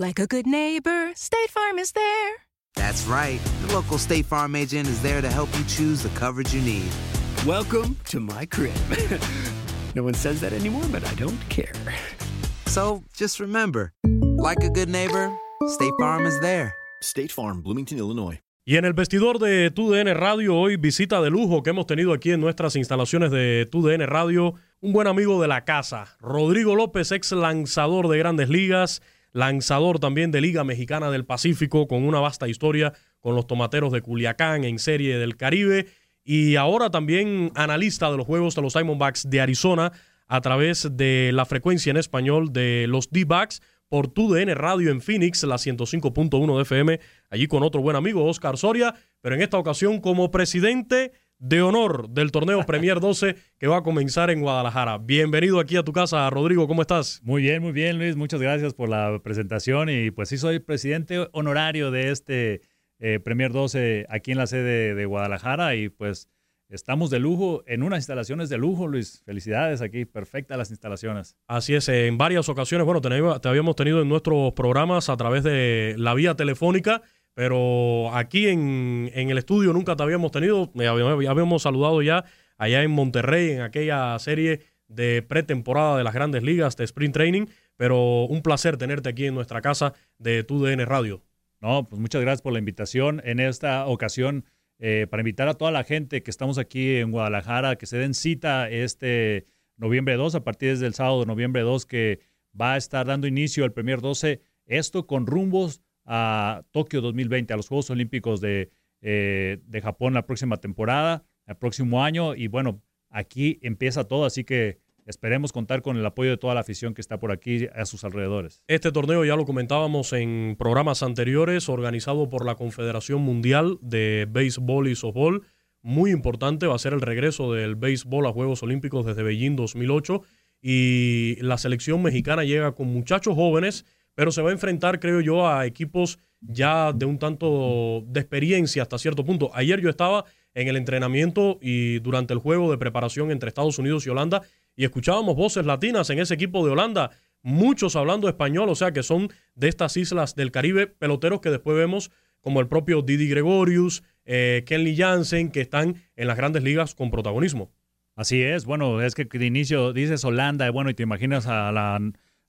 Like a good neighbor, State Farm is there. That's right. The local State Farm agent is there to help you choose the coverage you need. Welcome to my crib. no one says that anymore, but I don't care. So just remember, like a good neighbor, State Farm is there. State Farm, Bloomington, Illinois. Y en el vestidor de TUDN Radio, hoy visita de lujo que hemos tenido aquí en nuestras instalaciones de TUDN Radio, un buen amigo de la casa, Rodrigo López, ex lanzador de grandes ligas, lanzador también de Liga Mexicana del Pacífico, con una vasta historia con los tomateros de Culiacán en Serie del Caribe, y ahora también analista de los juegos de los Diamondbacks de Arizona a través de la frecuencia en español de los D-Backs por TUDN Radio en Phoenix, la 105.1 de FM, allí con otro buen amigo, Oscar Soria, pero en esta ocasión como presidente de honor del torneo Premier 12 que va a comenzar en Guadalajara. Bienvenido aquí a tu casa, Rodrigo, ¿cómo estás? Muy bien, muy bien, Luis. Muchas gracias por la presentación. Y pues sí, soy presidente honorario de este eh, Premier 12 aquí en la sede de Guadalajara. Y pues estamos de lujo, en unas instalaciones de lujo, Luis. Felicidades aquí, perfectas las instalaciones. Así es, en varias ocasiones, bueno, te, te habíamos tenido en nuestros programas a través de la vía telefónica, pero aquí en, en el estudio nunca te habíamos tenido, ya habíamos saludado ya allá en Monterrey, en aquella serie de pretemporada de las grandes ligas de Sprint Training, pero un placer tenerte aquí en nuestra casa de TUDN Radio. No, pues muchas gracias por la invitación. En esta ocasión, eh, para invitar a toda la gente que estamos aquí en Guadalajara, que se den cita este noviembre 2, a partir del sábado de noviembre 2, que va a estar dando inicio el Premier 12, esto con rumbos a Tokio 2020, a los Juegos Olímpicos de, eh, de Japón la próxima temporada, el próximo año. Y bueno, aquí empieza todo, así que esperemos contar con el apoyo de toda la afición que está por aquí a sus alrededores. Este torneo ya lo comentábamos en programas anteriores, organizado por la Confederación Mundial de Béisbol y Softball. Muy importante, va a ser el regreso del béisbol a Juegos Olímpicos desde Beijing 2008 y la selección mexicana llega con muchachos jóvenes, pero se va a enfrentar, creo yo, a equipos ya de un tanto de experiencia hasta cierto punto. Ayer yo estaba en el entrenamiento y durante el juego de preparación entre Estados Unidos y Holanda y escuchábamos voces latinas en ese equipo de Holanda, muchos hablando español, o sea que son de estas islas del Caribe, peloteros que después vemos como el propio Didi Gregorius, eh, Kenley Jansen, que están en las grandes ligas con protagonismo. Así es, bueno, es que de inicio dices Holanda, bueno, y te imaginas a la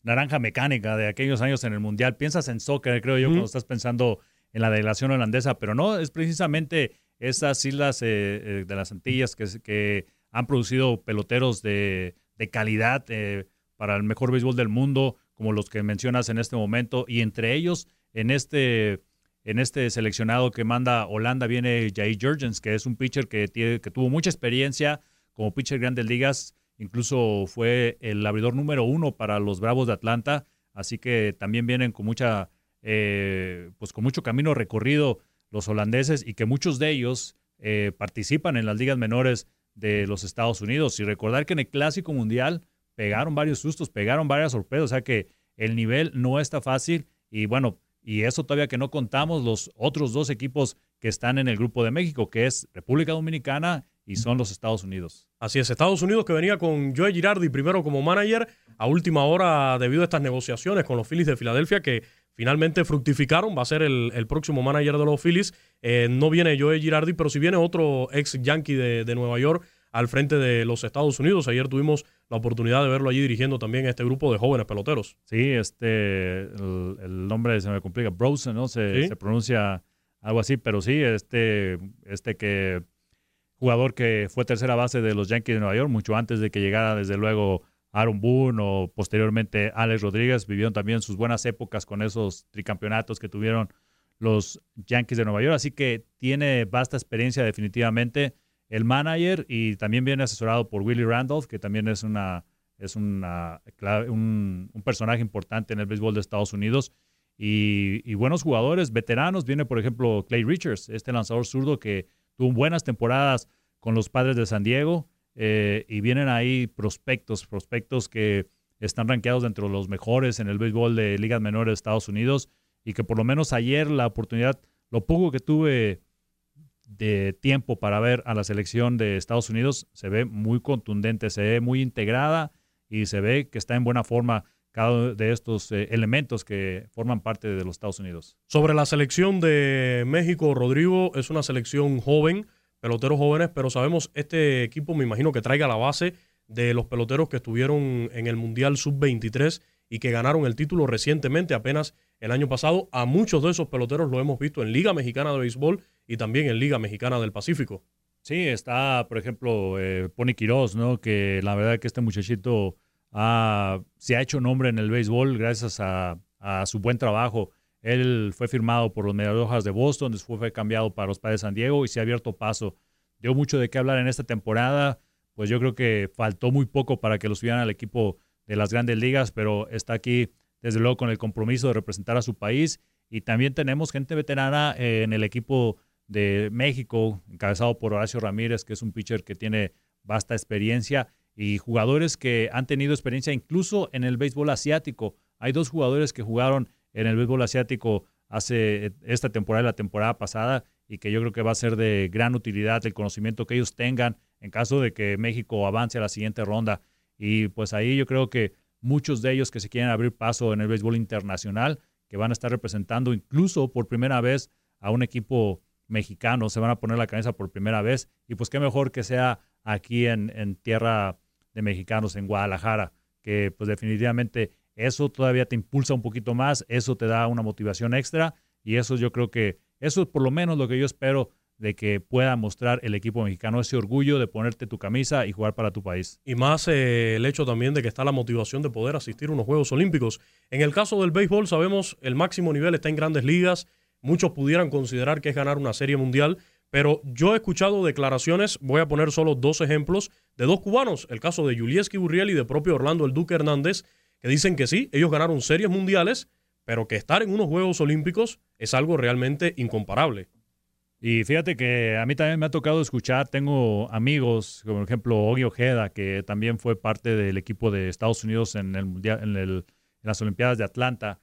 naranja mecánica de aquellos años en el Mundial. Piensas en soccer, creo yo, cuando estás pensando en la delegación holandesa, pero no, es precisamente esas islas eh, eh, de las Antillas que, que, han producido peloteros de, de calidad eh, para el mejor béisbol del mundo, como los que mencionas en este momento, y entre ellos, en este, en este seleccionado que manda Holanda viene Jair Jurgens, que es un pitcher que, tiene, que tuvo mucha experiencia como pitcher grandes ligas, incluso fue el abridor número uno para los Bravos de Atlanta, así que también vienen con mucha, eh, pues con mucho camino recorrido los holandeses y que muchos de ellos eh, participan en las ligas menores de los Estados Unidos. Y recordar que en el Clásico Mundial pegaron varios sustos, pegaron varias sorpresas, o sea que el nivel no está fácil y bueno, Y eso todavía que no contamos los otros dos equipos que están en el grupo de México, que es República Dominicana y son los Estados Unidos. Así es, Estados Unidos que venía con Joe Girardi primero como manager a última hora debido a estas negociaciones con los Phillies de Filadelfia que finalmente fructificaron, va a ser el, próximo manager de los Phillies. Eh, no viene Joe Girardi, pero si viene otro ex Yankee de, de Nueva York al frente de los Estados Unidos. Ayer tuvimos la oportunidad de verlo allí dirigiendo también a este grupo de jóvenes peloteros. Sí, este, el, nombre se me complica, Brosen, ¿no? Se, se, pronuncia algo así, pero sí, este, este que jugador que fue tercera base de los Yankees de Nueva York, mucho antes de que llegara desde luego Aaron Boone o posteriormente Alex Rodríguez, vivieron también sus buenas épocas con esos tricampeonatos que tuvieron los Yankees de Nueva York, así que tiene vasta experiencia definitivamente el manager y también viene asesorado por Willie Randolph, que también es una es una, un, personaje importante en el béisbol de Estados Unidos. Y, buenos jugadores, veteranos. Viene, por ejemplo, Clay Richards, este lanzador zurdo que tuvo buenas temporadas con los padres de San Diego. Eh, y vienen ahí prospectos, prospectos que están rankeados dentro de los mejores en el béisbol de ligas menores de Estados Unidos. Y que por lo menos ayer la oportunidad, lo poco que tuve de tiempo para ver a la selección de Estados Unidos se ve muy contundente, se ve muy integrada y se ve que está en buena forma cada uno de estos eh, elementos que forman parte de los Estados Unidos. Sobre la selección de México, Rodrigo, es una selección joven, peloteros jóvenes, pero sabemos este equipo me imagino que traiga la base de los peloteros que estuvieron en el Mundial Sub-23 y que ganaron el título recientemente, apenas el año pasado. A muchos de esos peloteros lo hemos visto en Liga Mexicana de Béisbol y también en Liga Mexicana del Pacífico. Sí, está, por ejemplo, eh, Pony Quiroz, ¿no? Que la verdad que este muchachito se ha hecho nombre en el béisbol gracias a, su buen trabajo. Él fue firmado por los Medias de Boston, después fue cambiado para los Padres de San Diego y se ha abierto paso. Dio mucho de qué hablar en esta temporada. Pues yo creo que faltó muy poco para que lo subieran al equipo de las grandes ligas, pero está aquí desde luego con el compromiso de representar a su país. Y también tenemos gente veterana eh, en el equipo de México, encabezado por Horacio Ramírez, que es un pitcher que tiene vasta experiencia, y jugadores que han tenido experiencia incluso en el béisbol asiático. Hay dos jugadores que jugaron en el béisbol asiático hace esta temporada y la temporada pasada y que yo creo que va a ser de gran utilidad el conocimiento que ellos tengan en caso de que México avance a la siguiente ronda. Y pues ahí yo creo que muchos de ellos que se quieren abrir paso en el béisbol internacional, que van a estar representando incluso por primera vez a un equipo mexicano, se van a poner la cabeza por primera vez. Y pues qué mejor que sea aquí en, tierra de mexicanos, en Guadalajara, que pues definitivamente eso todavía te impulsa un poquito más, eso te da una motivación extra y eso yo creo que eso es por lo menos lo que yo espero de que pueda mostrar el equipo mexicano ese orgullo de ponerte tu camisa y jugar para tu país. Y más eh, el hecho también de que está la motivación de poder asistir a unos Juegos Olímpicos. En el caso del béisbol sabemos el máximo nivel está en grandes ligas, muchos pudieran considerar que es ganar una serie mundial, pero yo he escuchado declaraciones, voy a poner solo dos ejemplos, de dos cubanos, el caso de Julieski Burriel y de propio Orlando El Duque Hernández, que dicen que sí, ellos ganaron series mundiales, pero que estar en unos Juegos Olímpicos es algo realmente incomparable. Y fíjate que a mí también me ha tocado escuchar, tengo amigos, como por ejemplo Ogi Ojeda, que también fue parte del equipo de Estados Unidos en, el mundial, en, las Olimpiadas de Atlanta,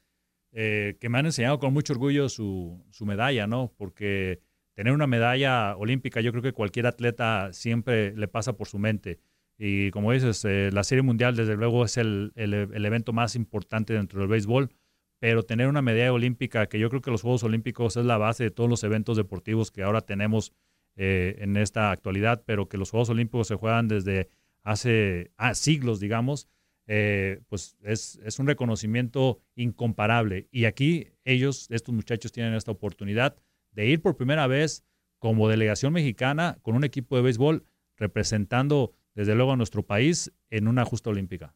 eh, que me han enseñado con mucho orgullo su, medalla, ¿no? Porque tener una medalla olímpica, yo creo que cualquier atleta siempre le pasa por su mente. Y como dices, eh, la Serie Mundial desde luego es el, evento más importante dentro del béisbol pero tener una medalla olímpica, que yo creo que los Juegos Olímpicos es la base de todos los eventos deportivos que ahora tenemos eh, en esta actualidad, pero que los Juegos Olímpicos se juegan desde hace ah, siglos, digamos, eh, pues es, es, un reconocimiento incomparable. Y aquí ellos, estos muchachos, tienen esta oportunidad de ir por primera vez como delegación mexicana con un equipo de béisbol representando desde luego a nuestro país en una justa olímpica.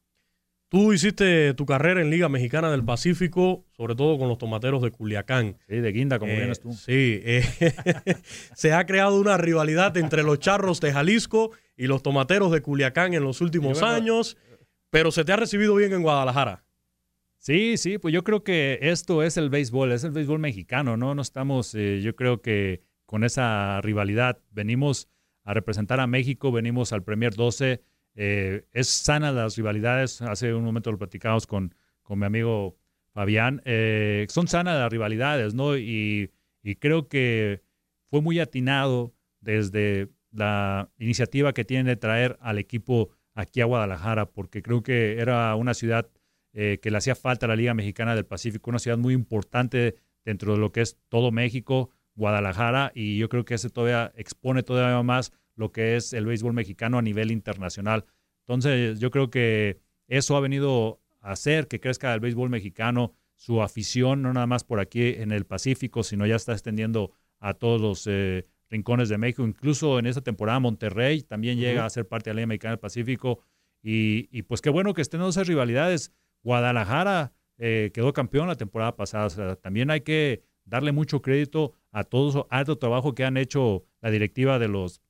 Tú hiciste tu carrera en Liga Mexicana del Pacífico, sobre todo con los tomateros de Culiacán. Sí, de Guinda, como eh, vienes tú. Sí, eh, se ha creado una rivalidad entre los charros de Jalisco y los tomateros de Culiacán en los últimos años, pero se te ha recibido bien en Guadalajara. Sí, sí, pues yo creo que esto es el béisbol, es el béisbol mexicano, ¿no? No estamos, eh, yo creo que con esa rivalidad venimos a representar a México, venimos al Premier 12 eh, es sana las rivalidades. Hace un momento lo platicamos con, con mi amigo Fabián, eh, son sanas las rivalidades, ¿no? Y, y creo que fue muy atinado desde la iniciativa que tienen de traer al equipo aquí a Guadalajara, porque creo que era una ciudad eh, que le hacía falta a la Liga Mexicana del Pacífico, una ciudad muy importante dentro de lo que es todo México, Guadalajara, y yo creo que ese todavía expone todavía más lo que es el béisbol mexicano a nivel internacional. Entonces, yo creo que eso ha venido a hacer que crezca el béisbol mexicano, su afición, no nada más por aquí en el Pacífico, sino ya está extendiendo a todos los eh, rincones de México. Incluso en esta temporada Monterrey también llega a ser parte de la Liga Mexicana del Pacífico. Y, pues qué bueno que estén esas rivalidades. Guadalajara eh, quedó campeón la temporada pasada. también hay que darle mucho crédito a todo el alto trabajo que han hecho la directiva de los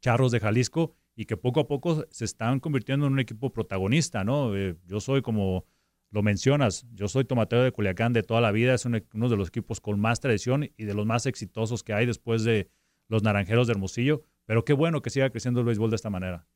Charros de Jalisco y que poco a poco se están convirtiendo en un equipo protagonista, ¿no? Eh, yo soy como lo mencionas, yo soy tomatero de Culiacán de toda la vida, es uno de los equipos con más tradición y de los más exitosos que hay después de los Naranjeros de Hermosillo, pero qué bueno que siga creciendo el béisbol de esta manera.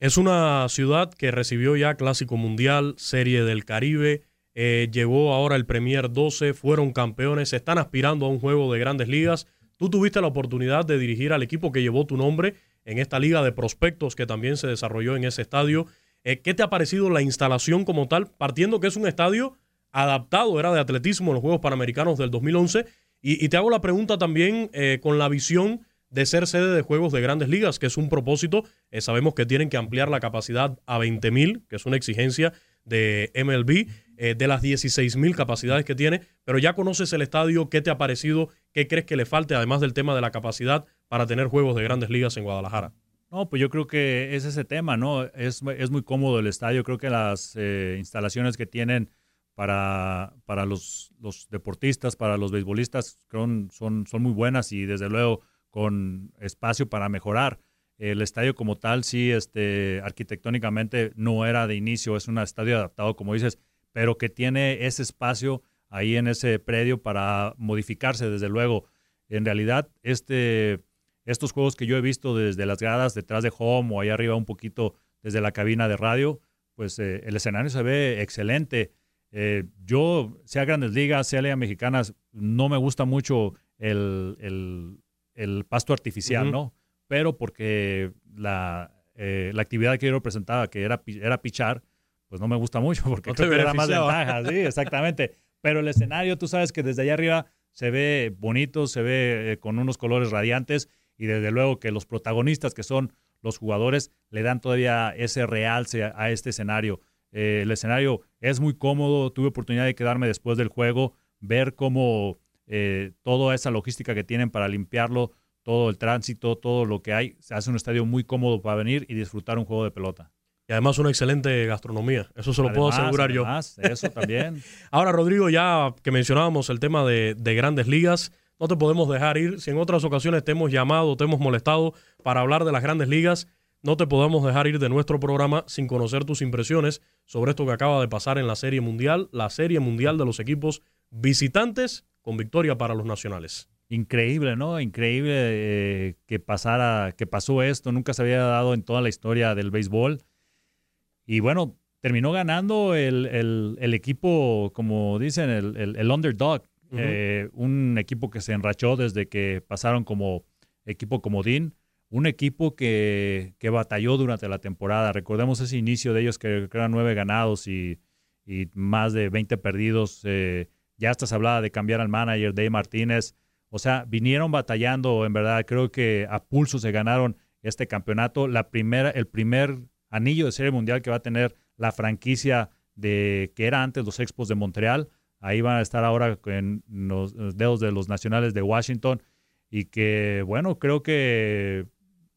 Es una ciudad que recibió ya Clásico Mundial, Serie del Caribe, eh, llegó ahora el Premier 12, fueron campeones, están aspirando a un juego de grandes ligas. Tú tuviste la oportunidad de dirigir al equipo que llevó tu nombre en esta liga de prospectos que también se desarrolló en ese estadio. Eh, ¿Qué te ha parecido la instalación como tal? Partiendo que es un estadio adaptado, era de atletismo en los Juegos Panamericanos del 2011. Y, te hago la pregunta también eh, con la visión de ser sede de Juegos de Grandes Ligas, que es un propósito. Eh, sabemos que tienen que ampliar la capacidad a 20.000, que es una exigencia de MLB, de las 16.000 capacidades que tiene. Pero ya conoces el estadio, ¿qué te ha parecido? ¿Qué crees que le falte, además del tema de la capacidad, para tener Juegos de Grandes Ligas en Guadalajara? No, pues yo creo que es ese tema, ¿no? Es, es muy cómodo el estadio. Creo que las eh, instalaciones que tienen para, para los, los, deportistas, para los beisbolistas, son, son muy buenas y desde luego con espacio para mejorar. El estadio como tal, sí, este, arquitectónicamente no era de inicio, es un estadio adaptado, como dices, pero que tiene ese espacio ahí en ese predio para modificarse, desde luego. En realidad, este estos juegos que yo he visto desde las gradas detrás de home o ahí arriba un poquito desde la cabina de radio, pues eh, el escenario se ve excelente. Eh, yo, sea Grandes Ligas, sea Liga Mexicanas, no me gusta mucho el, pasto artificial, ¿no? Pero porque la, eh, la, actividad que yo presentaba, que era, era pichar, pues no me gusta mucho porque no creo más ventajas, sí, exactamente. Pero el escenario, tú sabes que desde allá arriba se ve bonito, se ve con unos colores radiantes y desde luego que los protagonistas que son los jugadores le dan todavía ese realce a, este escenario. Eh, el escenario es muy cómodo, tuve oportunidad de quedarme después del juego, ver cómo eh, toda esa logística que tienen para limpiarlo, todo el tránsito, todo lo que hay, se hace un estadio muy cómodo para venir y disfrutar un juego de pelota. Y además una excelente gastronomía, eso se lo puedo asegurar además, yo. Eso también. Ahora, Rodrigo, ya que mencionábamos el tema de, de grandes ligas, no te podemos dejar ir. Si en otras ocasiones te hemos llamado, te hemos molestado para hablar de las grandes ligas, no te podemos dejar ir de nuestro programa sin conocer tus impresiones sobre esto que acaba de pasar en la Serie Mundial, la Serie Mundial de los equipos visitantes con victoria para los nacionales. Increíble, ¿no? Increíble eh, que pasara, que pasó esto. Nunca se había dado en toda la historia del béisbol. Y bueno, terminó ganando el, equipo, como dicen, el, el underdog, eh, un equipo que se enrachó desde que pasaron como equipo comodín, un equipo que, que batalló durante la temporada. Recordemos ese inicio de ellos que, eran nueve ganados y, más de 20 perdidos. Eh, ya se hablaba de cambiar al manager, Dave Martínez. O sea, vinieron batallando, en verdad. Creo que a pulso se ganaron este campeonato. La primera, el primer anillo de serie mundial que va a tener la franquicia de que era antes los Expos de Montreal. Ahí van a estar ahora en los dedos de los nacionales de Washington y que, bueno, creo que,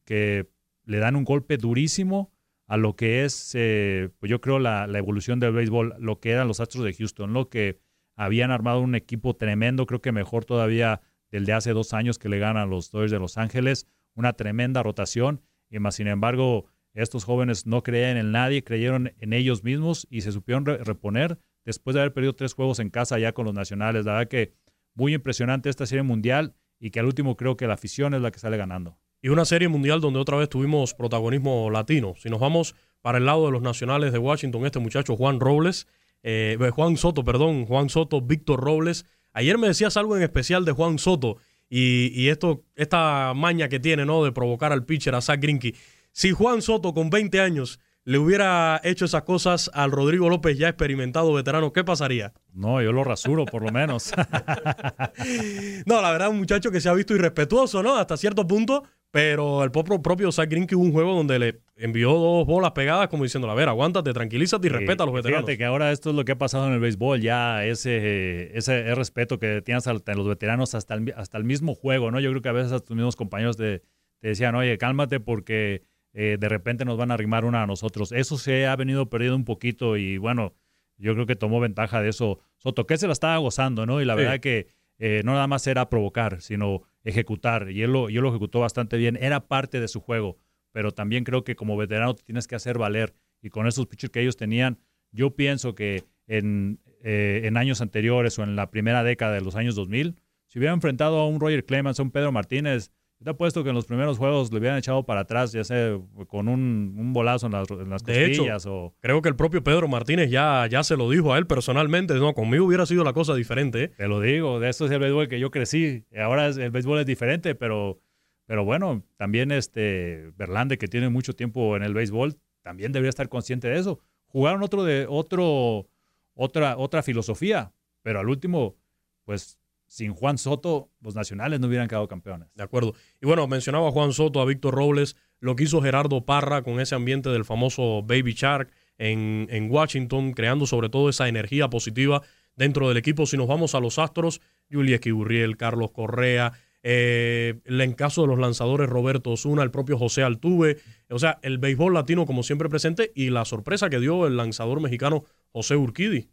que le dan un golpe durísimo a lo que es, eh, pues yo creo, la, evolución del béisbol, lo que eran los Astros de Houston, lo que habían armado un equipo tremendo, creo que mejor todavía del de hace dos años que le ganan los Dodgers de Los Ángeles, una tremenda rotación, y más sin embargo, estos jóvenes no creían en nadie, creyeron en ellos mismos y se supieron reponer después de haber perdido tres juegos en casa ya con los nacionales. La verdad que muy impresionante esta serie mundial y que al último creo que la afición es la que sale ganando. Y una serie mundial donde otra vez tuvimos protagonismo latino. Si nos vamos para el lado de los nacionales de Washington, este muchacho Juan Robles eh, Juan Soto, perdón, Juan Soto, Víctor Robles. Ayer me decías algo en especial de Juan Soto y, y esto, esta maña que tiene, ¿no? De provocar al pitcher, a Zach Greinke. Si Juan Soto con 20 años le hubiera hecho esas cosas al Rodrigo López ya experimentado veterano, ¿qué pasaría? No, yo lo rasuro por lo menos. no, la verdad, un muchacho que se ha visto irrespetuoso, ¿no? Hasta cierto punto, pero el propio, propio Zach Greinke hubo un juego donde le envió dos bolas pegadas como diciendo, a ver, aguántate, tranquilízate y respeta a los veteranos. Fíjate que ahora esto es lo que ha pasado en el béisbol, ya ese, ese, respeto que tienes a, los veteranos hasta el, hasta el mismo juego, ¿no? Yo creo que a veces a tus mismos compañeros te, te decían, oye, cálmate porque eh, de repente nos van a arrimar una a nosotros. Eso se ha venido perdiendo un poquito y bueno, yo creo que tomó ventaja de eso. Soto, que se la estaba gozando, ¿no? Y la verdad que eh, no nada más era provocar, sino ejecutar. Y él lo, lo ejecutó bastante bien. Era parte de su juego. Pero también creo que como veterano tienes que hacer valer. Y con esos pitchers que ellos tenían, yo pienso que en, eh, en años anteriores o en la primera década de los años 2000, si hubiera enfrentado a un Roger Clemens, a un Pedro Martínez, yo te apuesto que en los primeros juegos le hubieran echado para atrás, ya sea con un, un bolazo en las, en las de costillas. Hecho, o... Creo que el propio Pedro Martínez ya, ya se lo dijo a él personalmente. No, conmigo hubiera sido la cosa diferente. ¿eh? Te lo digo, de esto es el béisbol que yo crecí. Ahora el béisbol es diferente, pero, pero bueno, también este Berlande, que tiene mucho tiempo en el béisbol, también debería estar consciente de eso. Jugaron otro de otro, otra, otra filosofía, pero al último, pues sin Juan Soto, los nacionales no hubieran quedado campeones. De acuerdo. Y bueno, mencionaba a Juan Soto, a Víctor Robles, lo que hizo Gerardo Parra con ese ambiente del famoso Baby Shark en, en Washington, creando sobre todo esa energía positiva dentro del equipo. Si nos vamos a los Astros, Julius Gurriel, Carlos Correa, eh, en caso de los lanzadores Roberto Osuna, el propio José Altuve, o sea, el béisbol latino como siempre presente y la sorpresa que dio el lanzador mexicano José Urquidi.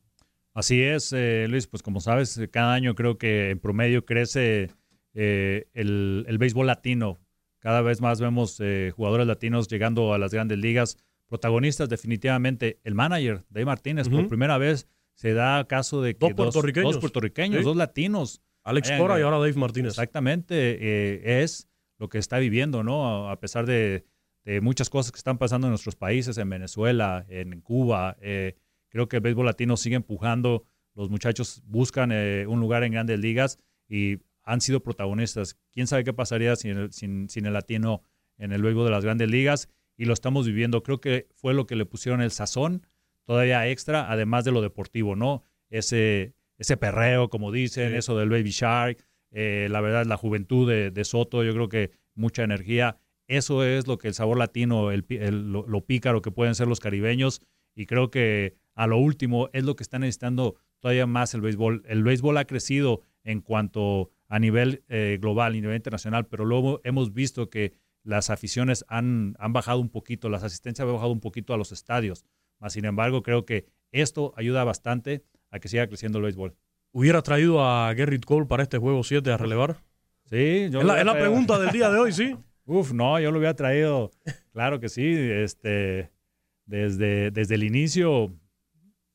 Así es, eh, Luis, pues como sabes, cada año creo que en promedio crece eh, el, béisbol latino. Cada vez más vemos eh, jugadores latinos llegando a las grandes ligas, protagonistas definitivamente. El manager, Dave Martínez, por primera vez se da caso de que dos puertorriqueños, dos, puertorriqueños, dos latinos. Alex Cora y ahora Dave Martínez. Exactamente, es lo que está viviendo, ¿no? A pesar de, de, muchas cosas que están pasando en nuestros países, en Venezuela, en Cuba, eh, Creo que el béisbol latino sigue empujando. Los muchachos buscan eh, un lugar en grandes ligas y han sido protagonistas. ¿Quién sabe qué pasaría sin el, sin, el latino en el béisbol de las grandes ligas? Y lo estamos viviendo. Creo que fue lo que le pusieron el sazón todavía extra, además de lo deportivo, ¿no? Ese, ese perreo, como dicen, eso del Baby Shark, eh, la verdad, la juventud de, Soto, yo creo que mucha energía. Eso es lo que el sabor latino, el, lo, lo, pícaro que pueden ser los caribeños. Y creo que a lo último es lo que está necesitando todavía más el béisbol. El béisbol ha crecido en cuanto a nivel eh, global y nivel internacional, pero luego hemos visto que las aficiones han, han bajado un poquito, las asistencias han bajado un poquito a los estadios. Mas, sin embargo, creo que esto ayuda bastante a que siga creciendo el béisbol. ¿Hubiera traído a Gerrit Cole para este juego 7 a relevar? Sí, yo es, la, es la pregunta del día de hoy, sí. Uf, no, yo lo hubiera traído. Claro que sí. Este, desde, desde el inicio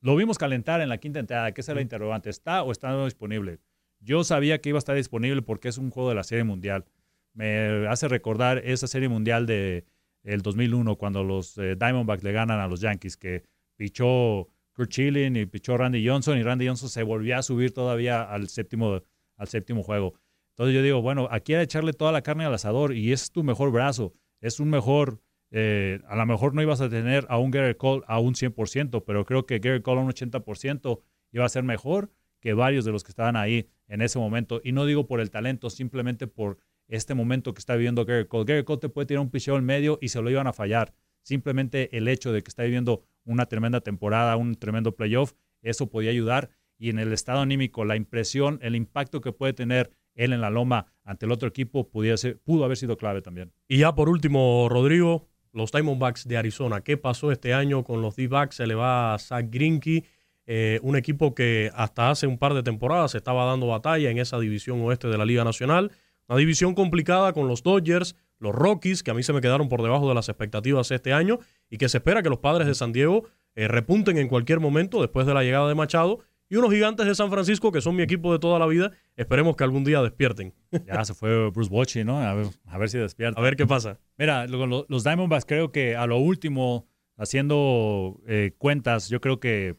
lo vimos calentar en la quinta entrada, que es la interrogante. ¿Está o está disponible? Yo sabía que iba a estar disponible porque es un juego de la Serie Mundial. Me hace recordar esa Serie Mundial de el 2001 cuando los eh, Diamondbacks le ganan a los Yankees, que pichó Kurt Schilling y pichó Randy Johnson y Randy Johnson se volvió a subir todavía al séptimo, al séptimo juego. Entonces yo digo, bueno, aquí hay que echarle toda la carne al asador y es tu mejor brazo, es un mejor eh, a lo mejor no ibas a tener a un Garrett Cole a un 100%, pero creo que Garrett Cole a un 80% iba a ser mejor que varios de los que estaban ahí en ese momento. Y no digo por el talento, simplemente por este momento que está viviendo Garrett Cole. Garrett Cole te puede tirar un picheo en medio y se lo iban a fallar. Simplemente el hecho de que está viviendo una tremenda temporada, un tremendo playoff, eso podía ayudar. Y en el estado anímico, la impresión, el impacto que puede tener él en la loma ante el otro equipo pudo haber sido clave también. Y ya por último, Rodrigo, los Diamondbacks de Arizona. ¿Qué pasó este año con los D-Backs? Se le va a Zach Greinke, eh, un equipo que hasta hace un par de temporadas estaba dando batalla en esa división oeste de la Liga Nacional. Una división complicada con los Dodgers, los Rockies, que a mí se me quedaron por debajo de las expectativas este año, y que se espera que los padres de San Diego eh, repunten en cualquier momento después de la llegada de Machado y unos gigantes de San Francisco, que son mi equipo de toda la vida, esperemos que algún día despierten. Ya se fue Bruce Bochy, ¿no? A ver, si despierta. A ver qué pasa. Mira, los Diamondbacks creo que a lo último, haciendo eh, cuentas, yo creo que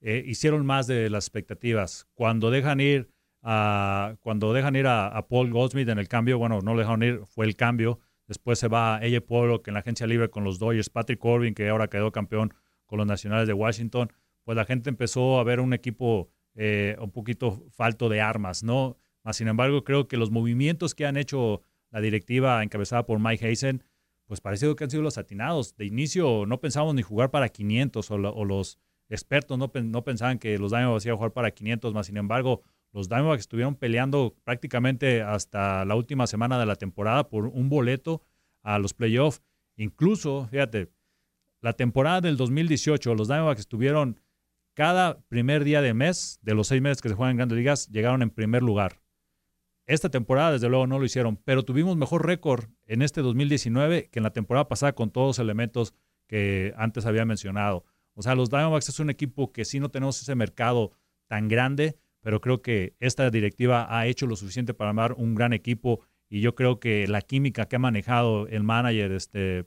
eh, hicieron más de las expectativas. Cuando dejan ir a, cuando dejan ir a, Paul Goldsmith en el cambio, bueno, no lo dejaron ir, fue el cambio. Después se va ella Pueblo, que en la agencia libre con los Dodgers, Patrick Corbin, que ahora quedó campeón con los Nacionales de Washington. Pues la gente empezó a ver un equipo eh, un poquito falto de armas, ¿no? sin embargo, creo que los movimientos que han hecho la directiva encabezada por Mike Hazen, pues parece que han sido los atinados. De inicio no pensábamos ni jugar para 500 o, o los expertos no, no, pensaban que los Diamondbacks iban a jugar para 500 más. Sin embargo, los Diamondbacks estuvieron peleando prácticamente hasta la última semana de la temporada por un boleto a los playoffs. Incluso, fíjate, la temporada del 2018, los Diamondbacks estuvieron cada primer día de mes, de los seis meses que se juegan en grandes ligas, llegaron en primer lugar. Esta temporada, desde luego, no lo hicieron, pero tuvimos mejor récord en este 2019 que en la temporada pasada con todos los elementos que antes había mencionado. O sea, los Diamondbacks es un equipo que sí no tenemos ese mercado tan grande, pero creo que esta directiva ha hecho lo suficiente para armar un gran equipo y yo creo que la química que ha manejado el manager, este,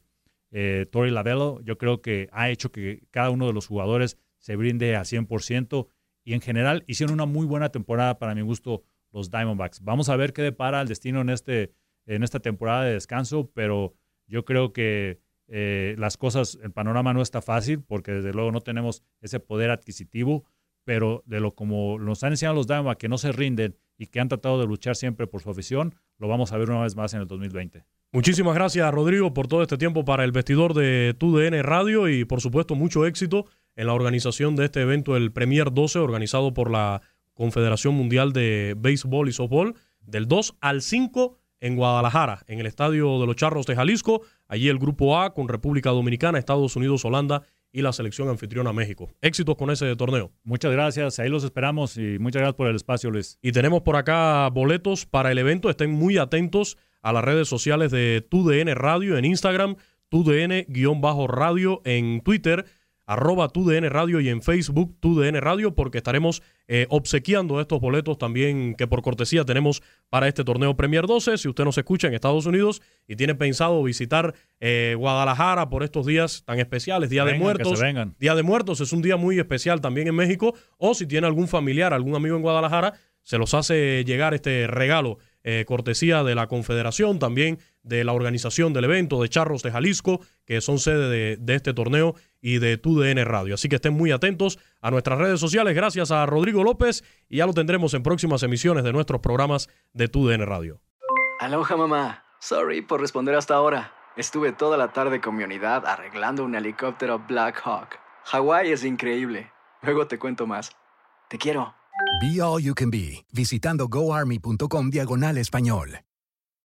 eh, Tori Lavello, yo creo que ha hecho que cada uno de los jugadores se brinde a 100% y en general hicieron una muy buena temporada para mi gusto los Diamondbacks. Vamos a ver qué depara el destino en, este, en esta temporada de descanso, pero yo creo que eh, las cosas, el panorama no está fácil porque desde luego no tenemos ese poder adquisitivo, pero de lo como nos han enseñado los Diamondbacks que no se rinden y que han tratado de luchar siempre por su afición, lo vamos a ver una vez más en el 2020. Muchísimas gracias, Rodrigo, por todo este tiempo para el vestidor de TUDN Radio y, por supuesto, mucho éxito en la organización de este evento, el Premier 12, organizado por la Confederación Mundial de Béisbol y Softball, del 2 al 5 en Guadalajara, en el Estadio de los Charros de Jalisco. Allí el Grupo A con República Dominicana, Estados Unidos, Holanda y la selección anfitriona México. Éxitos con ese torneo. Muchas gracias, ahí los esperamos y muchas gracias por el espacio, Luis. Y tenemos por acá boletos para el evento. Estén muy atentos a las redes sociales de TUDN Radio en Instagram, TUDN-radio en Twitter arroba TUDN Radio y en Facebook TUDN Radio, porque estaremos eh, obsequiando estos boletos también que por cortesía tenemos para este torneo Premier 12. Si usted nos escucha en Estados Unidos y tiene pensado visitar eh, Guadalajara por estos días tan especiales, Día de Muertos. Día de Muertos es un día muy especial también en México, o si tiene algún familiar, algún amigo en Guadalajara, se los hace llegar este regalo eh, cortesía de la Confederación, también de la organización del evento, de Charros de Jalisco, que son sede de, este torneo, y de TUDN Radio. Así que estén muy atentos a nuestras redes sociales. Gracias a Rodrigo López y ya lo tendremos en próximas emisiones de nuestros programas de TUDN Radio. Aloha mamá. Sorry por responder hasta ahora. Estuve toda la tarde con mi unidad arreglando un helicóptero Black Hawk. Hawái es increíble. Luego te cuento más. Te quiero. Be All You Can Be, visitando goarmy.com diagonal español.